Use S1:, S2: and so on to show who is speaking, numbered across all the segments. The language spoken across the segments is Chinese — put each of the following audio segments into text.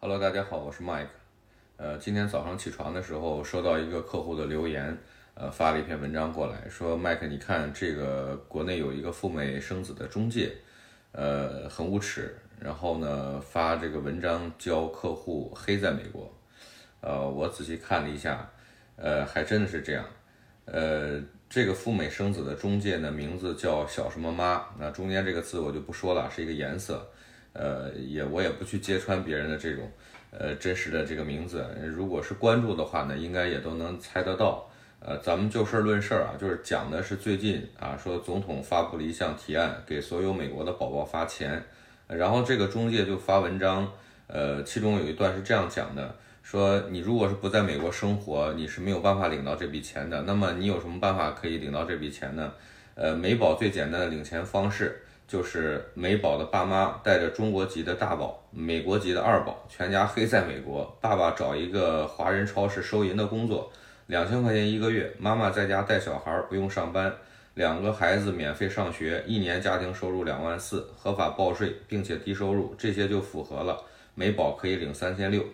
S1: Hello，大家好，我是 Mike。呃，今天早上起床的时候，收到一个客户的留言，呃，发了一篇文章过来，说 Mike，你看这个国内有一个赴美生子的中介，呃，很无耻，然后呢发这个文章教客户黑在美国。呃，我仔细看了一下，呃，还真的是这样。呃，这个赴美生子的中介呢，名字叫小什么妈，那中间这个字我就不说了，是一个颜色。呃，也我也不去揭穿别人的这种，呃，真实的这个名字。如果是关注的话呢，应该也都能猜得到。呃，咱们就事论事啊，就是讲的是最近啊，说总统发布了一项提案，给所有美国的宝宝发钱。然后这个中介就发文章，呃，其中有一段是这样讲的，说你如果是不在美国生活，你是没有办法领到这笔钱的。那么你有什么办法可以领到这笔钱呢？呃，美宝最简单的领钱方式。就是美宝的爸妈带着中国籍的大宝、美国籍的二宝，全家黑在美国。爸爸找一个华人超市收银的工作，两千块钱一个月。妈妈在家带小孩，不用上班，两个孩子免费上学，一年家庭收入两万四，合法报税，并且低收入，这些就符合了。美宝可以领三千六。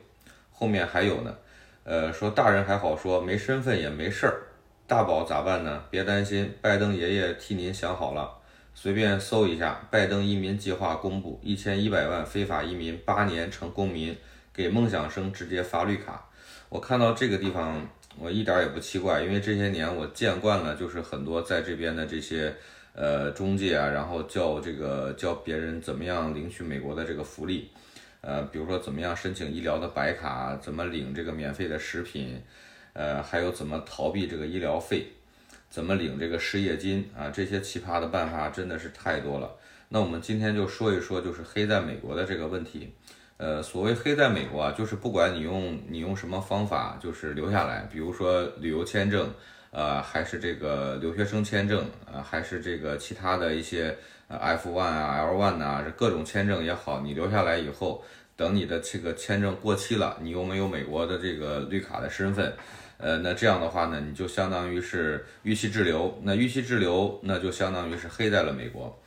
S1: 后面还有呢，呃，说大人还好说，没身份也没事儿。大宝咋办呢？别担心，拜登爷爷替您想好了。随便搜一下，拜登移民计划公布，一千一百万非法移民，八年成公民，给梦想生直接发绿卡。我看到这个地方，我一点也不奇怪，因为这些年我见惯了，就是很多在这边的这些呃中介啊，然后教这个教别人怎么样领取美国的这个福利，呃，比如说怎么样申请医疗的白卡，怎么领这个免费的食品，呃，还有怎么逃避这个医疗费。怎么领这个失业金啊？这些奇葩的办法真的是太多了。那我们今天就说一说，就是黑在美国的这个问题。呃，所谓黑在美国啊，就是不管你用你用什么方法，就是留下来，比如说旅游签证，呃，还是这个留学生签证，呃，还是这个其他的一些 F1 啊、L1 呐，各种签证也好，你留下来以后，等你的这个签证过期了，你又没有美国的这个绿卡的身份。呃，那这样的话呢，你就相当于是逾期滞留。那逾期滞留，那就相当于是黑在了美国。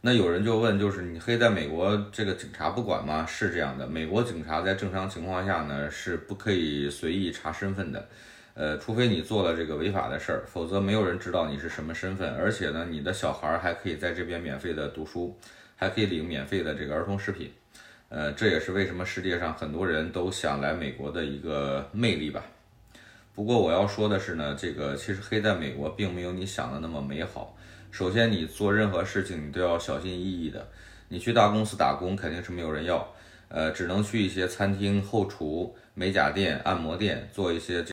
S1: 那有人就问，就是你黑在美国，这个警察不管吗？是这样的，美国警察在正常情况下呢，是不可以随意查身份的。呃，除非你做了这个违法的事儿，否则没有人知道你是什么身份。而且呢，你的小孩还可以在这边免费的读书，还可以领免费的这个儿童食品。呃，这也是为什么世界上很多人都想来美国的一个魅力吧。不过我要说的是呢，这个其实黑在美国并没有你想的那么美好。首先，你做任何事情你都要小心翼翼的。你去大公司打工肯定是没有人要，呃，只能去一些餐厅、后厨、美甲店、按摩店做一些，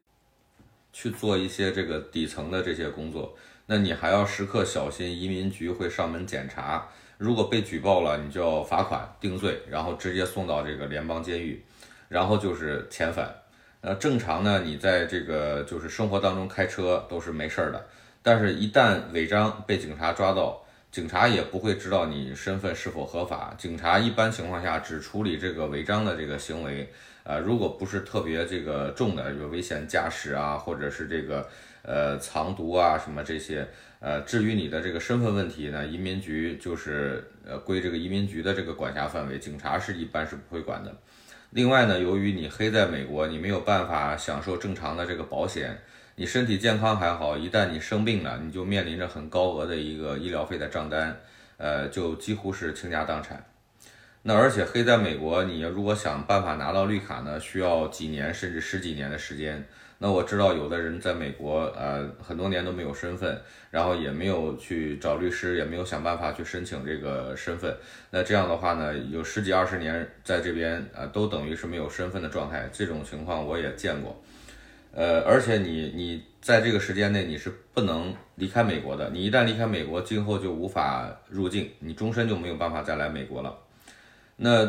S1: 去做一些这个底层的这些工作。那你还要时刻小心移民局会上门检查，如果被举报了，你就要罚款定罪，然后直接送到这个联邦监狱，然后就是遣返。呃，正常呢，你在这个就是生活当中开车都是没事儿的，但是，一旦违章被警察抓到，警察也不会知道你身份是否合法。警察一般情况下只处理这个违章的这个行为，呃，如果不是特别这个重的，有危险驾驶啊，或者是这个呃藏毒啊什么这些，呃，至于你的这个身份问题呢，移民局就是呃归这个移民局的这个管辖范围，警察是一般是不会管的。另外呢，由于你黑在美国，你没有办法享受正常的这个保险，你身体健康还好，一旦你生病了，你就面临着很高额的一个医疗费的账单，呃，就几乎是倾家荡产。那而且黑在美国，你如果想办法拿到绿卡呢，需要几年甚至十几年的时间。那我知道有的人在美国，呃，很多年都没有身份，然后也没有去找律师，也没有想办法去申请这个身份。那这样的话呢，有十几二十年在这边，呃，都等于是没有身份的状态。这种情况我也见过，呃，而且你你在这个时间内你是不能离开美国的。你一旦离开美国，今后就无法入境，你终身就没有办法再来美国了。那。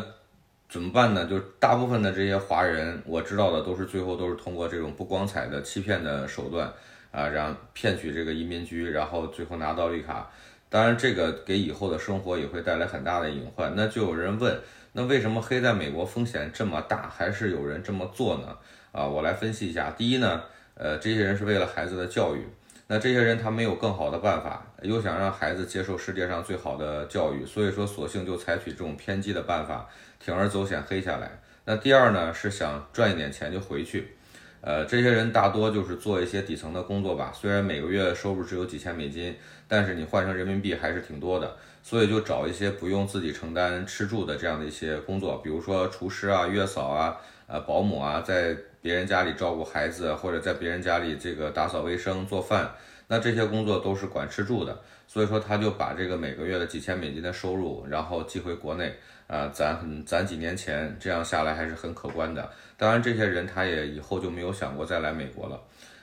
S1: 怎么办呢？就大部分的这些华人，我知道的都是最后都是通过这种不光彩的欺骗的手段啊，让骗取这个移民局，然后最后拿到绿卡。当然，这个给以后的生活也会带来很大的隐患。那就有人问，那为什么黑在美国风险这么大，还是有人这么做呢？啊，我来分析一下。第一呢，呃，这些人是为了孩子的教育。那这些人他没有更好的办法，又想让孩子接受世界上最好的教育，所以说索性就采取这种偏激的办法。铤而走险黑下来，那第二呢是想赚一点钱就回去。呃，这些人大多就是做一些底层的工作吧，虽然每个月收入只有几千美金，但是你换成人民币还是挺多的，所以就找一些不用自己承担吃住的这样的一些工作，比如说厨师啊、月嫂啊、呃保姆啊，在别人家里照顾孩子，或者在别人家里这个打扫卫生、做饭，那这些工作都是管吃住的，所以说他就把这个每个月的几千美金的收入，然后寄回国内。啊，攒很攒几年钱，这样下来还是很可观的。当然，这些人他也以后就没有想过再来美国了。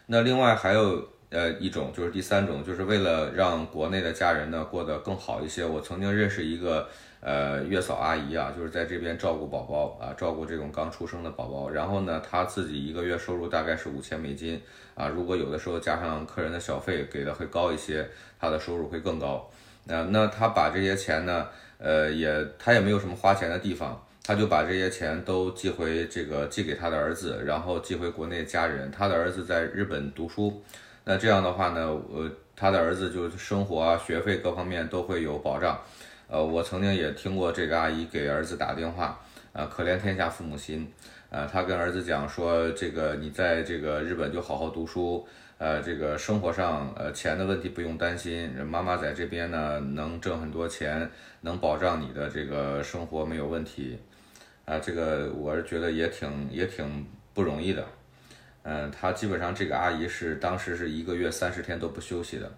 S1: 那另外还有呃一种，就是第三种，就是为了让国内的家人呢过得更好一些。我曾经认识一个呃月嫂阿姨啊，就是在这边照顾宝宝啊，照顾这种刚出生的宝宝。然后呢，她自己一个月收入大概是五千美金啊，如果有的时候加上客人的小费给的会高一些，她的收入会更高。那那她把这些钱呢？呃，也她也没有什么花钱的地方，他就把这些钱都寄回这个寄给他的儿子，然后寄回国内家人。他的儿子在日本读书，那这样的话呢，呃，他的儿子就生活啊、学费各方面都会有保障。呃，我曾经也听过这个阿姨给儿子打电话，啊，可怜天下父母心，啊，他跟儿子讲说，这个你在这个日本就好好读书。呃，这个生活上，呃，钱的问题不用担心。妈妈在这边呢，能挣很多钱，能保障你的这个生活没有问题。啊，这个我是觉得也挺也挺不容易的。嗯，他基本上这个阿姨是当时是一个月三十天都不休息的。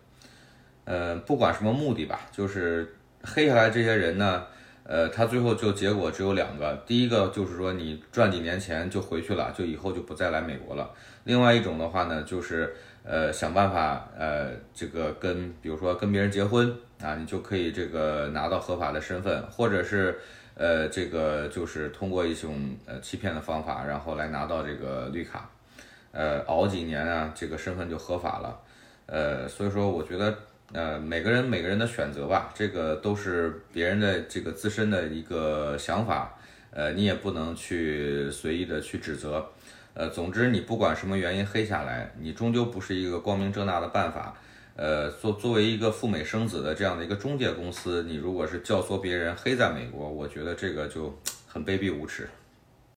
S1: 呃，不管什么目的吧，就是黑下来这些人呢，呃，他最后就结果只有两个。第一个就是说你赚几年钱就回去了，就以后就不再来美国了。另外一种的话呢，就是。呃，想办法，呃，这个跟比如说跟别人结婚啊，你就可以这个拿到合法的身份，或者是，呃，这个就是通过一种呃欺骗的方法，然后来拿到这个绿卡，呃，熬几年啊，这个身份就合法了，呃，所以说我觉得，呃，每个人每个人的选择吧，这个都是别人的这个自身的一个想法，呃，你也不能去随意的去指责。呃，总之你不管什么原因黑下来，你终究不是一个光明正大的办法。呃，作作为一个赴美生子的这样的一个中介公司，你如果是教唆别人黑在美国，我觉得这个就很卑鄙无耻。